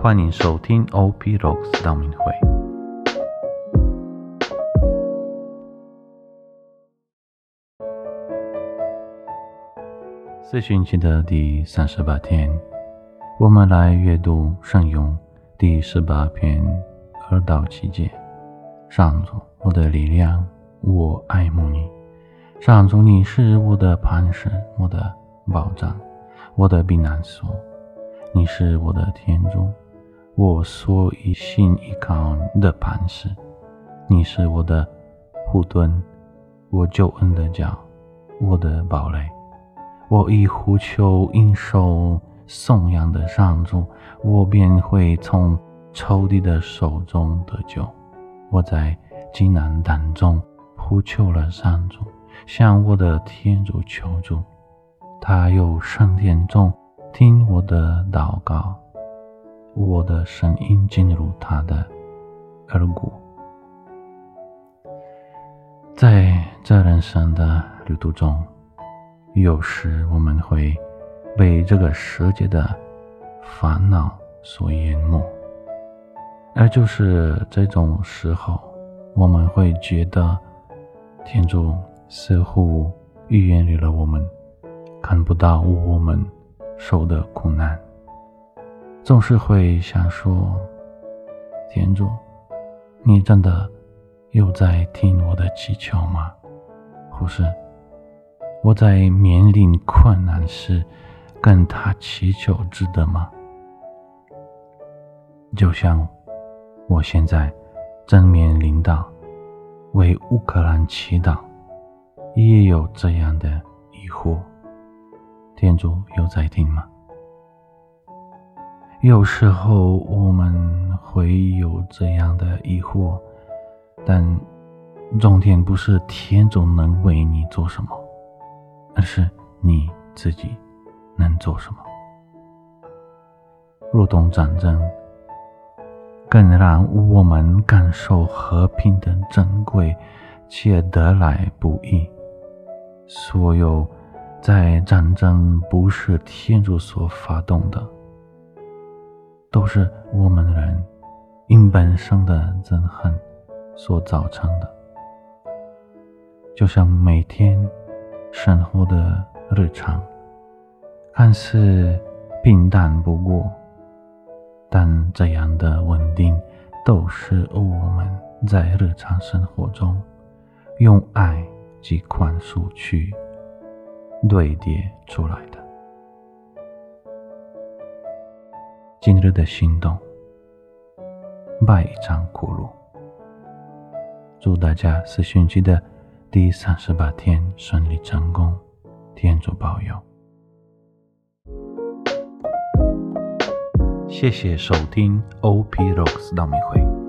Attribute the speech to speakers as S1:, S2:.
S1: 欢迎收听 OP Rocks 道明会。四旬期的第三十八天，我们来阅读圣咏第十八篇二到七节。上主，我的力量，我爱慕你。上主，你是我的磐石，我的保障，我的避难所。你是我的天主，我说一心依靠的磐石。你是我的护盾，我救恩的脚，我的堡垒。我以呼求应受颂扬的上主，我便会从仇敌的手中得救。我在艰难当中呼求了上主，向我的天主求助。他又圣殿中听我的祷告，我的声音进入他的耳骨。在这人生的旅途中。有时我们会被这个世界的烦恼所淹没，而就是这种时候，我们会觉得天主似乎远离了我们，看不到我们受的苦难，总是会想说：“天主，你真的有在听我的祈求吗？”或是。我在面临困难时，跟他祈求值得吗？就像我现在正面临到为乌克兰祈祷，也有这样的疑惑。天主有在听吗？有时候我们会有这样的疑惑，但重点不是天主能为你做什么。而是你自己能做什么？若懂战争，更让我们感受和平的珍贵且得来不易。所有在战争不是天主所发动的，都是我们人因本身的憎恨所造成的。就像每天。生活的日常看似平淡不过，但这样的稳定都是我们在日常生活中用爱及宽恕去堆叠出来的。今日的行动，迈一场苦路。祝大家四旬期的。第三十八天顺利成功，天主保佑。谢谢收听 OP Rocks 道明会。